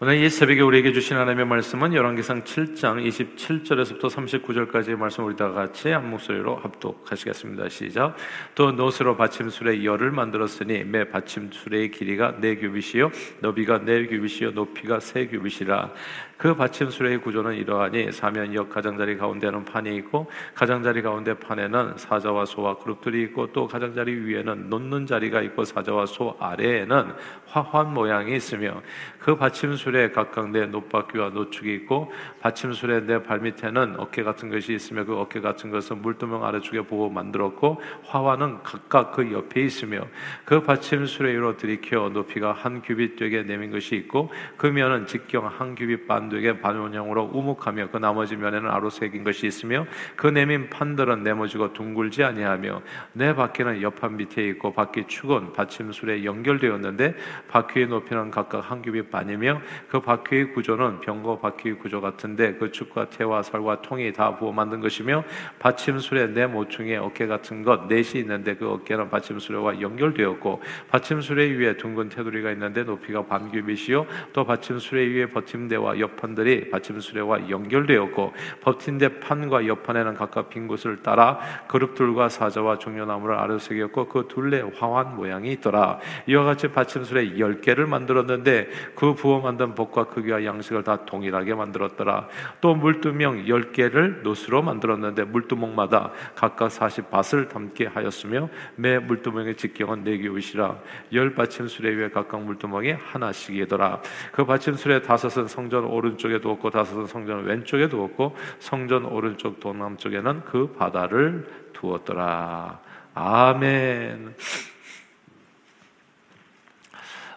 오늘 이 새벽에 우리에게 주신 하나님의 말씀은 열왕기상 7장 27절에서부터 39절까지의 말씀 우리 다 같이 한 목소리로 합독하시겠습니다. 시작. 또 노스로 받침술의 열을 만들었으니 매 받침술의 길이가 네 규빗이요 너비가 네 규빗이요 높이가 세 규빗이라 그 받침술의 구조는 이러하니 사면역 가장자리 가운데는 판이 있고 가장자리 가운데 판에는 사자와 소와 그룹들이 있고 또 가장자리 위에는 놓는 자리가 있고 사자와 소 아래에는 화환 모양이 있으며 그 받침술에 각각 내 노바퀴와 노축이 있고 받침술의 내 발밑에는 어깨 같은 것이 있으며 그 어깨 같은 것은 물두멍 아래쪽에 보고 만들었고 화환은 각각 그 옆에 있으며 그 받침술에 위로 들이켜 높이가 한 규빗 되게 내민 것이 있고 그 면은 직경 한 규빗 반 되게 반원형으로 우묵하며 그 나머지 면에는 아로 새긴 것이 있으며 그 내민 판들은 네모지고 둥글지 아니하며 내 바퀴는 옆판 밑에 있고 바퀴 축은 받침술에 연결되었는데 바퀴의 높이는 각각 한 규빗 반이며 그 바퀴의 구조는 병거 바퀴 구조 같은데 그 축과 태와 살과 통이 다 부어 만든 것이며 받침술에 네 모퉁이에 어깨 같은 것 넷이 있는데 그 어깨는 받침술과 연결되었고 받침술에 위에 둥근 테두리가 있는데 높이가 반 규빗이요. 또 받침술에 위에 버팀대와 옆 옆판들이 받침 수레와 연결되었고 버틴대 판과 옆판에는 각각 빈 곳을 따라 그룹들과 사자와 종려나무를 아래새겼고 그 둘레 화환 모양이 있더라. 이와 같이 받침 수레 열 개를 만들었는데 그 부어 만든 법과 크기와 양식을 다 동일하게 만들었더라. 또 물두멍 열 개를 노스로 만들었는데 물두멍마다 각각 사십 밭을 담게 하였으며 매 물두멍의 직경은 네 규빗이라 열 받침 수레 위에 각각 물두멍이 하나씩이더라. 그 받침 수레 다섯은 성전 오른 오른쪽에 두었고 다섯은 성전 왼쪽에 두었고 성전 오른쪽 동남쪽에는 그 바다를 두었더라. 아멘.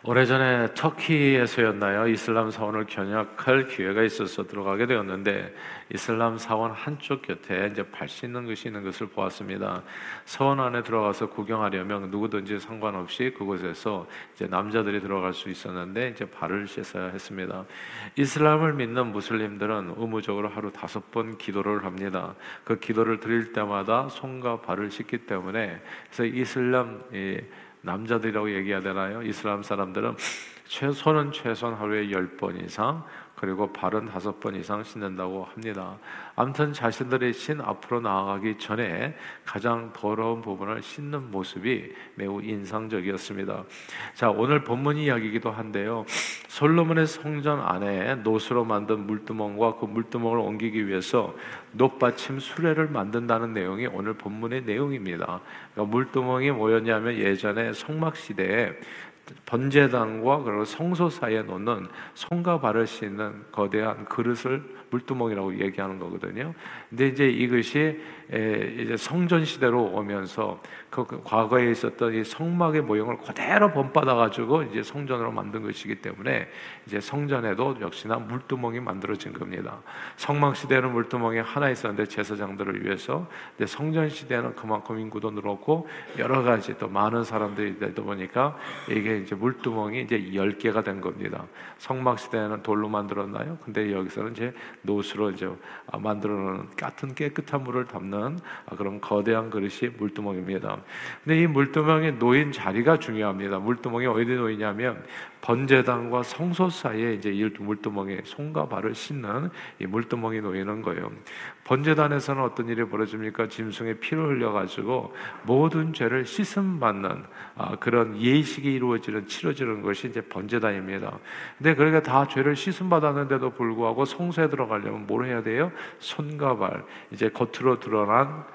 오래전에 터키에서였나요? 이슬람 사원을 견학할 기회가 있어서 들어가게 되었는데 이슬람 사원 한쪽 곁에 이제 발 씻는 것이 있는 것을 보았습니다. 사원 안에 들어가서 구경하려면 누구든지 상관없이 그곳에서 이제 남자들이 들어갈 수 있었는데 이제 발을 씻어야 했습니다. 이슬람을 믿는 무슬림들은 의무적으로 하루 다섯 번 기도를 합니다. 그 기도를 드릴 때마다 손과 발을 씻기 때문에 그래서 이슬람 남자들이라고 얘기해야 되나요? 이슬람 사람들은 최소는 최소한 하루에 열번 이상 그리고 발은 다섯 번 이상 씻는다고 합니다. 아무튼 자신들의 신 앞으로 나아가기 전에 가장 더러운 부분을 씻는 모습이 매우 인상적이었습니다. 자, 오늘 본문 이야기이기도 한데요. 솔로몬의 성전 안에 노수로 만든 물두멍과 그 물두멍을 옮기기 위해서 높받침 수레를 만든다는 내용이 오늘 본문의 내용입니다. 그러니까 물두멍이 뭐였냐면 예전에 성막 시대에 번제단과 그리고 성소 사이에 놓는 손과 발을 씻는 거대한 그릇을 물두멍이라고 얘기하는 거거든요. 근데 이제 이것이 이제 성전 시대로 오면서 그, 그 과거에 있었던 이 성막의 모형을 그대로 본받아 가지고 이제 성전으로 만든 것이기 때문에 이제 성전에도 역시나 물두멍이 만들어진 겁니다. 성막 시대는 물두멍이 하나 있었는데 제사장들을 위해서, 근데 성전 시대는 그만큼 인구도 늘었고 여러 가지 또 많은 사람들이 되다 보니까 이게 이제 물두멍이 이제 열 개가 된 겁니다. 성막 시대에는 돌로 만들었나요? 근데 여기서는 이제 노수로 이제 만들어 놓은 같은 깨끗한 물을 담는 그런 거대한 그릇이 물두멍입니다. 근데 이 물두멍에 놓인 자리가 중요합니다. 물두멍이 어디 놓이냐면 번제단과 성소 사이에 이제 이 물두멍에 손과 발을 씻는 이 물두멍이 놓이는 거예요. 번제단에서는 어떤 일이 벌어집니까? 짐승의 피를 흘려가지고 모든 죄를 씻음 받는 아, 그런 예식이 이루어지는 치러지는 것이 이제 번제단입니다. 근데 그러니까 다 죄를 씻음 받았는데도 불구하고 성소에 들어가려면 뭘 해야 돼요? 손과 발 이제 겉으로 드러난 아,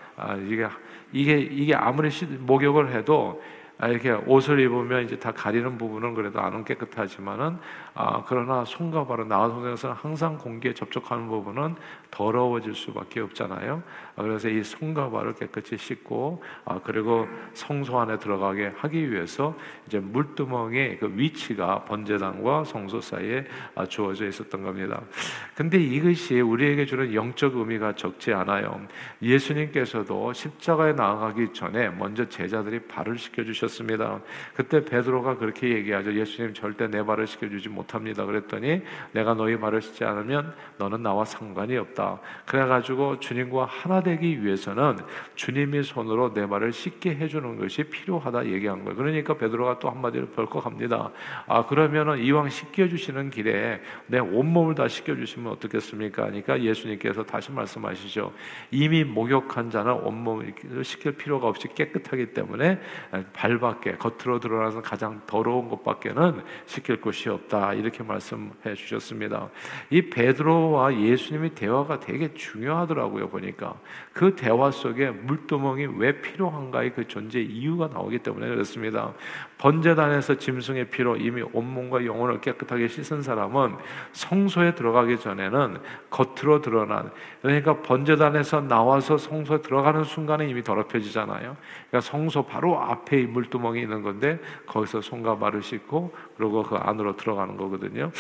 이게 이게 이게 아무리 목욕을 해도 아, 이렇게 옷을 입으면 이제 다 가리는 부분은 그래도 안은 깨끗하지만은 아, 그러나 손과 발은 나와 속에서는 항상 공기에 접촉하는 부분은 더러워질 수밖에 없잖아요. 아, 그래서 이 손과 발을 깨끗이 씻고 아, 그리고 성소 안에 들어가게 하기 위해서 이제 물두멍의 그 위치가 번제단과 성소 사이에 아, 주어져 있었던 겁니다. 근데 이것이 우리에게 주는 영적 의미가 적지 않아요. 예수님께서도 십자가에 나아가기 전에 먼저 제자들이 발을 씻겨 주셨 주셨습니다. 그때 베드로가 그렇게 얘기하죠. 예수님 절대 내 발을 씻겨주지 못합니다. 그랬더니 내가 너희 발을 씻지 않으면 너는 나와 상관이 없다. 그래가지고 주님과 하나 되기 위해서는 주님이 손으로 내 발을 씻게 해주는 것이 필요하다 얘기한 거예요. 그러니까 베드로가 또 한마디로 벌컥합니다. 아 그러면은 이왕 씻겨주시는 길에 내 온몸을 다 씻겨주시면 어떻겠습니까? 그러니까 예수님께서 다시 말씀하시죠. 이미 목욕한 자는 온몸을 씻길 필요가 없이 깨끗하기 때문에 발 밖에 겉으로 드러나서 가장 더러운 것밖에는 씻길 곳이 없다 이렇게 말씀해 주셨습니다. 이 베드로와 예수님의 대화가 되게 중요하더라고요 보니까 그 대화 속에 물두멍이 왜 필요한가의 그 존재 이유가 나오기 때문에 그렇습니다. 번제단에서 짐승의 피로 이미 온몸과 영혼을 깨끗하게 씻은 사람은 성소에 들어가기 전에는 겉으로 드러난 그러니까 번제단에서 나와서 성소에 들어가는 순간에 이미 더럽혀지잖아요. 그러니까 성소 바로 앞에 물 두멍이 있는 건데 거기서 손과 발을 씻고 그리고 그 안으로 들어가는 거거든요.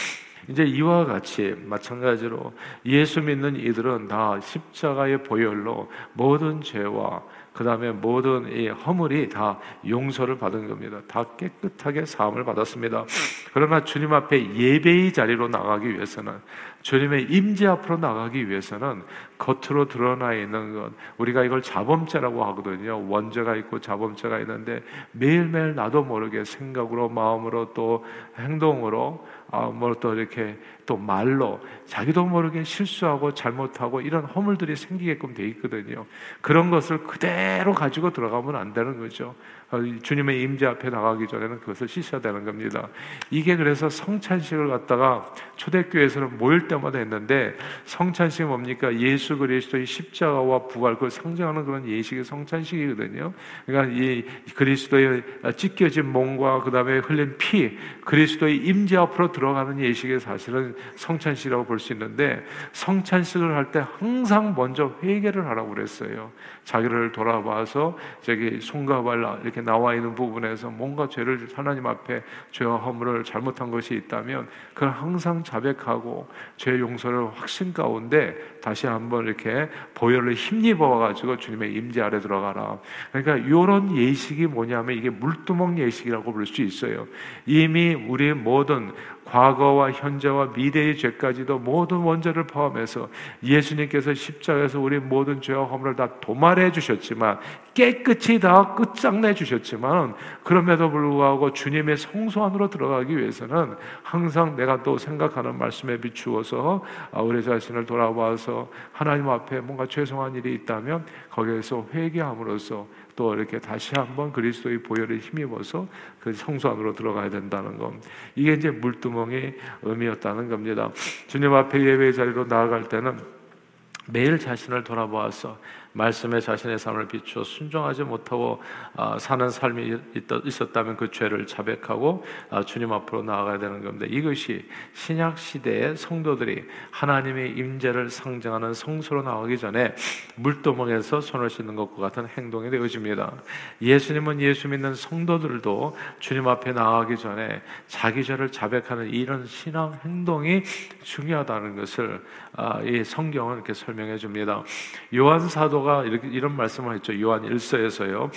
이제 이와 같이 마찬가지로 예수 믿는 이들은 다 십자가의 보혈로 모든 죄와 그 다음에 모든 이 허물이 다 용서를 받은 겁니다. 다 깨끗하게 사함을 받았습니다. 그러나 주님 앞에 예배의 자리로 나가기 위해서는 주님의 임재 앞으로 나가기 위해서는 겉으로 드러나 있는 것 우리가 이걸 자범죄라고 하거든요. 원죄가 있고 자범죄가 있는데 매일매일 나도 모르게 생각으로 마음으로 또 행동으로 아, 뭐또 이렇게 또 말로 자기도 모르게 실수하고 잘못하고 이런 허물들이 생기게끔 돼 있거든요. 그런 것을 그대로 가지고 들어가면 안 되는 거죠. 어, 주님의 임재 앞에 나가기 전에는 그것을 씻어야 되는 겁니다. 이게 그래서 성찬식을 갖다가 초대교회에서는 모일 때마다 했는데 성찬식이 뭡니까? 예수 그리스도의 십자가와 부활 그걸 상징하는 그런 예식이 성찬식이거든요. 그러니까 이 그리스도의 찢겨진 몸과 그다음에 흘린 피, 그리스도의 임재 앞으로 들어가는 예식이 사실은 성찬식이라고 볼 수 있는데 성찬식을 할 때 항상 먼저 회개를 하라고 그랬어요. 자기를 돌아봐서 저기 손과 발 이렇게 나와 있는 부분에서 뭔가 죄를 하나님 앞에 죄와 허물을 잘못한 것이 있다면 그걸 항상 자백하고 죄 용서를 확신 가운데 다시 한번 이렇게 보혈을 힘입어 가지고 주님의 임재 아래 들어가라. 그러니까 이런 예식이 뭐냐면 이게 물두멍 예식이라고 볼수 있어요. 이미 우리의 모든 과거와 현재와 미래의 죄까지도 모든 원죄를 포함해서 예수님께서 십자가에서 우리 모든 죄와 허물을 다 도말해 주셨지만 깨끗이 다 끝장내 주셨지만 그럼에도 불구하고 주님의 성소 안으로 들어가기 위해서는 항상 내가 또 생각하는 말씀에 비추어서 아, 우리 자신을 돌아봐서 하나님 앞에 뭔가 죄송한 일이 있다면 거기에서 회개함으로써 또 이렇게 다시 한번 그리스도의 보혈을 힘입어서 그 성소 안으로 들어가야 된다는 것. 이게 이제 물두멍의 의미였다는 겁니다. 주님 앞에 예배 자리로 나아갈 때는 매일 자신을 돌아보아서 말씀에 자신의 삶을 비추어 순종하지 못하고 아, 사는 삶이 있었다면 그 죄를 자백하고 아, 주님 앞으로 나아가야 되는 겁니다. 이것이 신약 시대의 성도들이 하나님의 임재를 상징하는 성소로 나가기 전에 물도멍에서 손을 씻는 것과 같은 행동이 되어집니다. 예수님은 예수 믿는 성도들도 주님 앞에 나가기 전에 자기 죄를 자백하는 이런 신앙 행동이 중요하다는 것을 아, 이 성경은 이렇게 설명해 줍니다. 요한 사도가 사도가 이렇게 이런 말씀을 했죠. 요한 1서에서요.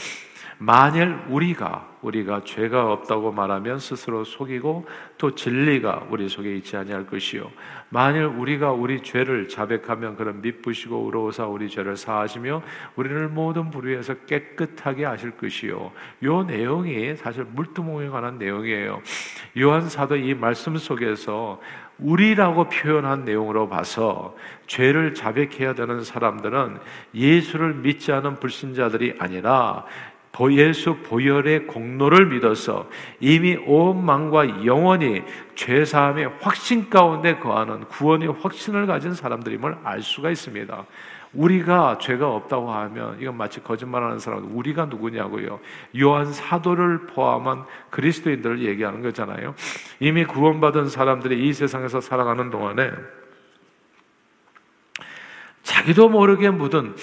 만일 우리가 우리가 죄가 없다고 말하면 스스로 속이고 또 진리가 우리 속에 있지 아니할 것이요 만일 우리가 우리 죄를 자백하면 그런 미쁘시고 의로우사 우리 죄를 사하시며 우리를 모든 불의에서 깨끗하게 하실 것이요 요 내용이 사실 물두멍에 관한 내용이에요 요한 사도 이 말씀 속에서 우리라고 표현한 내용으로 봐서 죄를 자백해야 되는 사람들은 예수를 믿지 않은 불신자들이 아니라 예수 보혈의 공로를 믿어서 이미 온 망과 영원히 죄 사함의 확신 가운데 거하는 구원의 확신을 가진 사람들임을 알 수가 있습니다. 우리가 죄가 없다고 하면 이건 마치 거짓말하는 사람 우리가 누구냐고요. 요한 사도를 포함한 그리스도인들을 얘기하는 거잖아요. 이미 구원받은 사람들이 이 세상에서 살아가는 동안에 자기도 모르게 묻은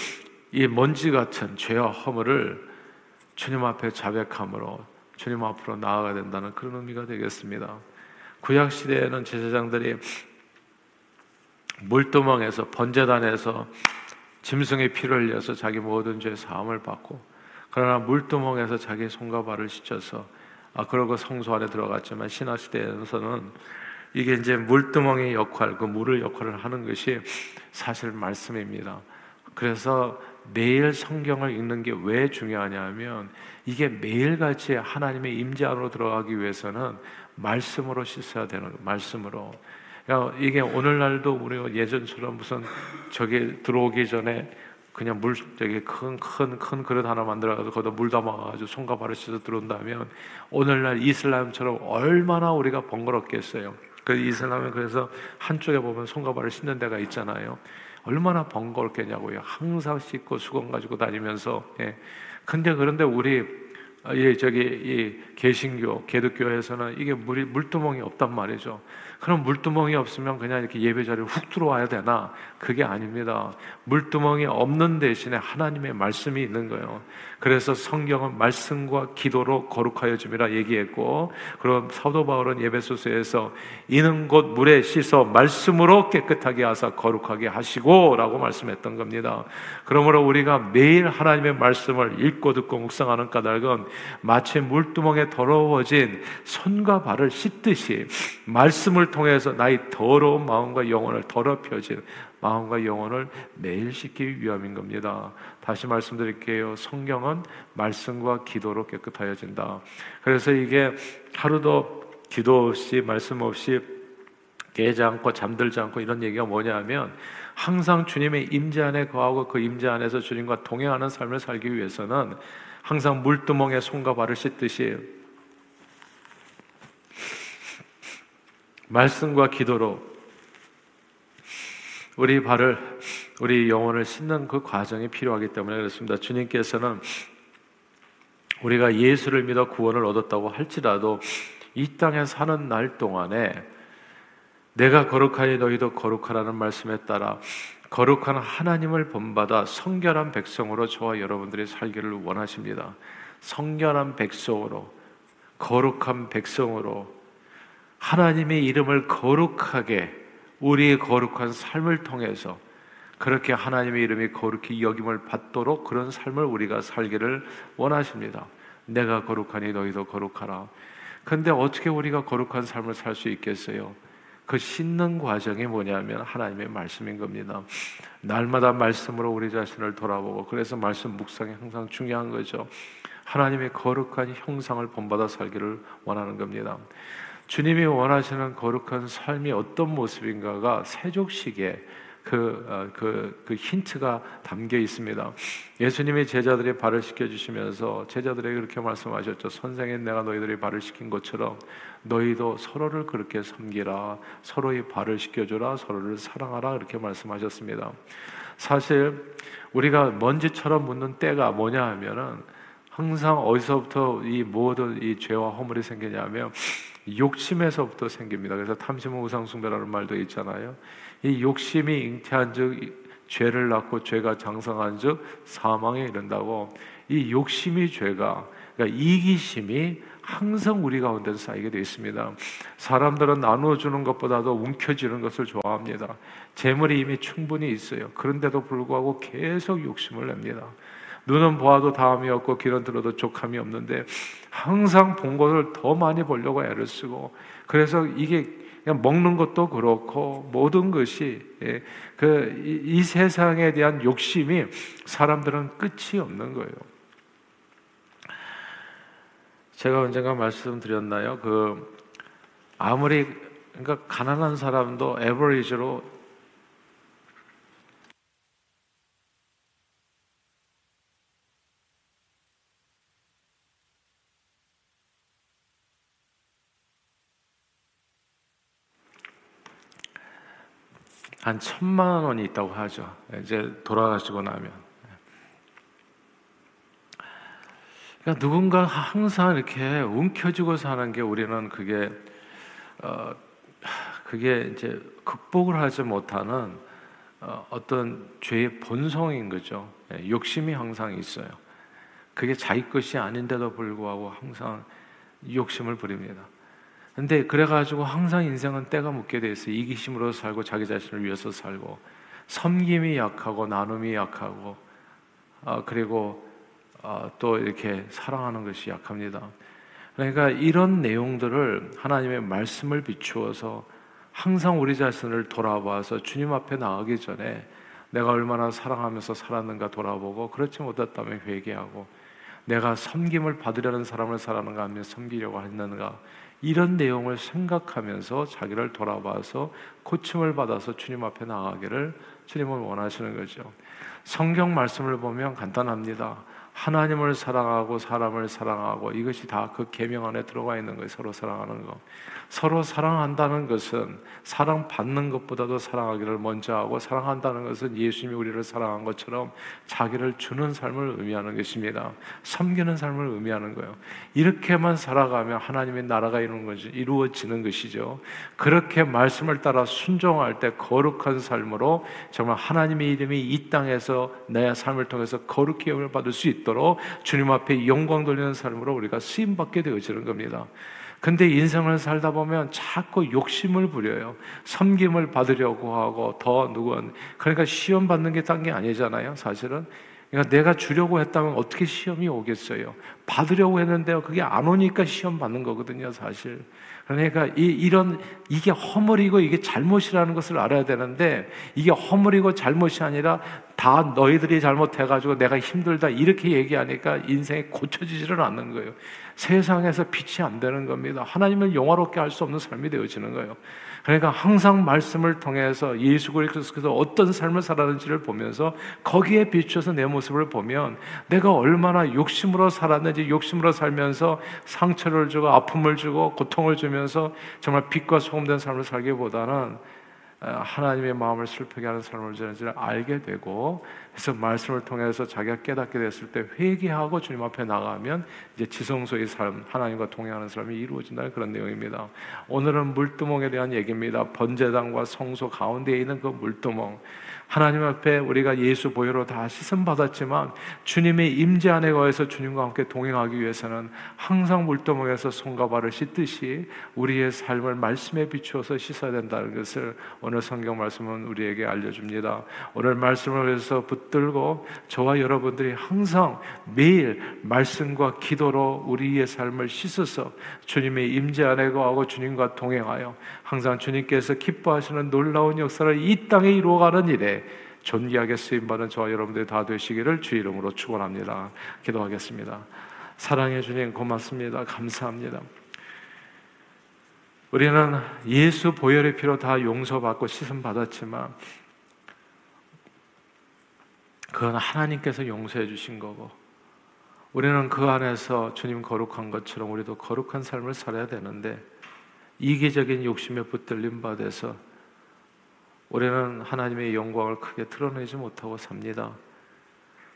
이 먼지 같은 죄와 허물을 주님 앞에 자백함으로 주님 앞으로 나아가야 된다는 그런 의미가 되겠습니다. 구약 시대에는 제사장들이 물두멍에서 번제단에서 짐승의 피를 흘려서 자기 모든 죄 사함을 받고 그러나 물두멍에서 자기 손과 발을 씻어서 아 그러고 성소 안에 들어갔지만 신학 시대에서는 이게 이제 물두멍의 역할, 그 물을 역할을 하는 것이 사실 말씀입니다. 그래서 매일 성경을 읽는 게 왜 중요하냐면 이게 매일같이 하나님의 임재 안으로 들어가기 위해서는 말씀으로 씻어야 되는 말씀으로. 그러니까 이게 오늘날도 우리가 예전처럼 무슨 저기 들어오기 전에 그냥 물 저기 큰큰 큰 그릇 하나 만들어가지고 거기다 물 담아가지고 손과 발을 씻어 들어온다면 오늘날 이슬람처럼 얼마나 우리가 번거롭겠어요. 그 이슬람은 그래서 한쪽에 보면 손과 발을 씻는 데가 있잖아요. 얼마나 번거롭겠냐고요. 항상 씻고 수건 가지고 다니면서. 예. 근데 그런데 우리 예, 저기 이 개신교, 개독교에서는 이게 물이 물두멍이 없단 말이죠. 그럼 물두멍이 없으면 그냥 이렇게 예배 자리에 훅 들어와야 되나? 그게 아닙니다. 물두멍이 없는 대신에 하나님의 말씀이 있는 거예요. 그래서 성경은 말씀과 기도로 거룩하여 줌이라 얘기했고, 그럼 사도 바울은 예배소서에서 이는 곧 물에 씻어 말씀으로 깨끗하게 하사 거룩하게 하시고라고 말씀했던 겁니다. 그러므로 우리가 매일 하나님의 말씀을 읽고 듣고 묵상하는 까닭은 마치 물두멍에 더러워진 손과 발을 씻듯이 말씀을 통해서 나의 더러운 마음과 영혼을 더럽혀진 마음과 영혼을 매일 씻기 위함인 겁니다. 다시 말씀드릴게요. 성경은 말씀과 기도로 깨끗하여진다. 그래서 이게 하루도 기도 없이 말씀 없이 깨지 않고 잠들지 않고 이런 얘기가 뭐냐면 항상 주님의 임재 안에 거하고 그 임재 안에서 주님과 동행하는 삶을 살기 위해서는 항상 물두멍에 손과 발을 씻듯이 말씀과 기도로 우리 발을 우리 영혼을 씻는 그 과정이 필요하기 때문에 그렇습니다. 주님께서는 우리가 예수를 믿어 구원을 얻었다고 할지라도 이 땅에 사는 날 동안에 내가 거룩하니 너희도 거룩하라는 말씀에 따라 거룩한 하나님을 본받아 성결한 백성으로 저와 여러분들이 살기를 원하십니다. 성결한 백성으로 거룩한 백성으로 하나님의 이름을 거룩하게 우리의 거룩한 삶을 통해서 그렇게 하나님의 이름이 거룩히 여김을 받도록 그런 삶을 우리가 살기를 원하십니다. 내가 거룩하니 너희도 거룩하라. 근데 어떻게 우리가 거룩한 삶을 살 수 있겠어요? 그 씻는 과정이 뭐냐면 하나님의 말씀인 겁니다. 날마다 말씀으로 우리 자신을 돌아보고 그래서 말씀 묵상이 항상 중요한 거죠. 하나님의 거룩한 형상을 본받아 살기를 원하는 겁니다. 주님이 원하시는 거룩한 삶이 어떤 모습인가가 세족식에 그, 어, 그, 그 힌트가 담겨 있습니다. 예수님이 제자들의 발을 씻겨주시면서 제자들에게 그렇게 말씀하셨죠. 선생인 내가 너희들이 발을 씻긴 것처럼 너희도 서로를 그렇게 섬기라. 서로의 발을 씻겨주라. 서로를 사랑하라. 그렇게 말씀하셨습니다. 사실 우리가 먼지처럼 묻는 때가 뭐냐 하면은 항상 어디서부터 이 모든 이 죄와 허물이 생기냐면 욕심에서부터 생깁니다. 그래서 탐심은 우상숭배라는 말도 있잖아요. 이 욕심이 잉태한 즉 죄를 낳고 죄가 장성한 즉 사망에 이른다고 이 욕심이 죄가 그러니까 이기심이 항상 우리 가운데 쌓이게 되어 있습니다. 사람들은 나누어 주는 것보다도 움켜쥐는 것을 좋아합니다. 재물이 이미 충분히 있어요. 그런데도 불구하고 계속 욕심을 냅니다. 눈은 보아도 다음이 없고 귀는 들어도 족함이 없는데 항상 본 것을 더 많이 보려고 애를 쓰고 그래서 이게 그냥 먹는 것도 그렇고 모든 것이 예, 그이 이 세상에 대한 욕심이 사람들은 끝이 없는 거예요. 제가 언젠가 말씀드렸나요? 그 아무리 그러니까 가난한 사람도 에버리지로 한 천만 원이 있다고 하죠. 이제 돌아가시고 나면. 그러니까 누군가 항상 이렇게 움켜쥐고 사는 게 우리는 그게 어 그게 이제 극복을 하지 못하는 어, 어떤 죄의 본성인 거죠. 예, 욕심이 항상 있어요. 그게 자기 것이 아닌데도 불구하고 항상 욕심을 부립니다. 근데 그래가지고 항상 인생은 때가 묻게 돼 있어요. 이기심으로 살고 자기 자신을 위해서 살고 섬김이 약하고 나눔이 약하고 어, 그리고 어, 또 이렇게 사랑하는 것이 약합니다. 그러니까 이런 내용들을 하나님의 말씀을 비추어서 항상 우리 자신을 돌아봐서 주님 앞에 나가기 전에 내가 얼마나 사랑하면서 살았는가 돌아보고 그렇지 못했다면 회개하고 내가 섬김을 받으려는 사람을 살아는가 하면 섬기려고 했는가 이런 내용을 생각하면서 자기를 돌아봐서 고침을 받아서 주님 앞에 나가기를 주님은 원하시는 거죠. 성경 말씀을 보면 간단합니다. 하나님을 사랑하고 사람을 사랑하고 이것이 다 그 계명 안에 들어가 있는 거예요. 서로 사랑하는 거. 서로 사랑한다는 것은 사랑 받는 것보다도 사랑하기를 먼저 하고 사랑한다는 것은 예수님이 우리를 사랑한 것처럼 자기를 주는 삶을 의미하는 것입니다. 섬기는 삶을 의미하는 거예요. 이렇게만 살아가면 하나님의 나라가 이루어지는 것이죠. 그렇게 말씀을 따라 순종할 때 거룩한 삶으로 정말 하나님의 이름이 이 땅에서 내 삶을 통해서 거룩히 영을 받을 수 있 도록 주님 앞에 영광 돌리는 삶으로 우리가 쓰임 받게 되어지는 겁니다. 근데 인생을 살다 보면 자꾸 욕심을 부려요. 섬김을 받으려고 하고 더 누군 그러니까 시험 받는 게 딴 게 아니잖아요. 사실은 그러니까 내가 주려고 했다면 어떻게 시험이 오겠어요? 받으려고 했는데요. 그게 안 오니까 시험 받는 거거든요, 사실. 그러니까 이, 이런 이게 허물이고 이게 잘못이라는 것을 알아야 되는데 이게 허물이고 잘못이 아니라 다 너희들이 잘못해가지고 내가 힘들다 이렇게 얘기하니까 인생이 고쳐지지를 않는 거예요. 세상에서 빛이 안 되는 겁니다. 하나님을 영화롭게 할 수 없는 삶이 되어지는 거예요. 그러니까 항상 말씀을 통해서 예수 그리스도께서 어떤 삶을 살았는지를 보면서 거기에 비춰서 내 모습을 보면 내가 얼마나 욕심으로 살았는지 욕심으로 살면서 상처를 주고 아픔을 주고 고통을 주면서 정말 빛과 소금된 삶을 살기보다는 어, 하나님의 마음을 슬프게 하는 삶을 지는지를 알게 되고 그래서 말씀을 통해서 자기가 깨닫게 됐을 때 회개하고 주님 앞에 나가면 이제 지성소의 삶 하나님과 동행하는 삶이 이루어진다는 그런 내용입니다. 오늘은 물두멍에 대한 얘기입니다. 번제당과 성소 가운데에 있는 그 물두멍 하나님 앞에 우리가 예수 보혈로 다 씻음 받았지만 주님의 임재 안에 거해서 주님과 함께 동행하기 위해서는 항상 물두멍에서 손과 발을 씻듯이 우리의 삶을 말씀에 비추어서 씻어야 된다는 것을 오늘 성경 말씀은 우리에게 알려줍니다. 오늘 말씀을 위해서 붙들고 저와 여러분들이 항상 매일 말씀과 기도로 우리의 삶을 씻어서 주님의 임재 안에 거하고 주님과 동행하여 항상 주님께서 기뻐하시는 놀라운 역사를 이 땅에 이루어가는 일에 존귀하게 쓰임받은 저와 여러분들이 다 되시기를 주 이름으로 축원합니다. 기도하겠습니다. 사랑해 주님 고맙습니다. 감사합니다. 우리는 예수 보혈의 피로 다 용서받고 씻음 받았지만 그건 하나님께서 용서해 주신 거고 우리는 그 안에서 주님 거룩한 것처럼 우리도 거룩한 삶을 살아야 되는데 이기적인 욕심에 붙들림 받아서 우리는 하나님의 영광을 크게 드러내지 못하고 삽니다.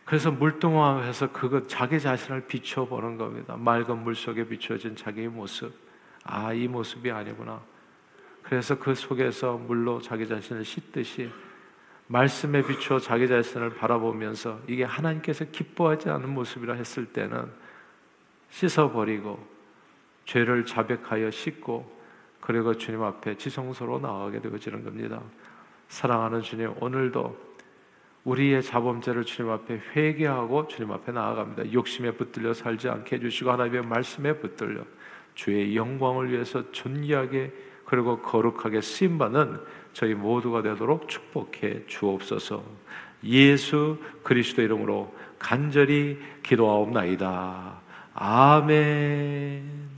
그래서 물동화해서 그것 자기 자신을 비춰보는 겁니다. 맑은 물 속에 비춰진 자기의 모습. 아, 이 모습이 아니구나. 그래서 그 속에서 물로 자기 자신을 씻듯이 말씀에 비추어 자기 자신을 바라보면서 이게 하나님께서 기뻐하지 않는 모습이라 했을 때는 씻어버리고 죄를 자백하여 씻고 그리고 주님 앞에 지성소로 나가게 되어지는 겁니다. 사랑하는 주님, 오늘도 우리의 자범죄를 주님 앞에 회개하고 주님 앞에 나아갑니다. 욕심에 붙들려 살지 않게 해주시고 하나님의 말씀에 붙들려 주의 영광을 위해서 존귀하게 그리고 거룩하게 쓰임받는 저희 모두가 되도록 축복해 주옵소서. 예수 그리스도 이름으로 간절히 기도하옵나이다. 아멘.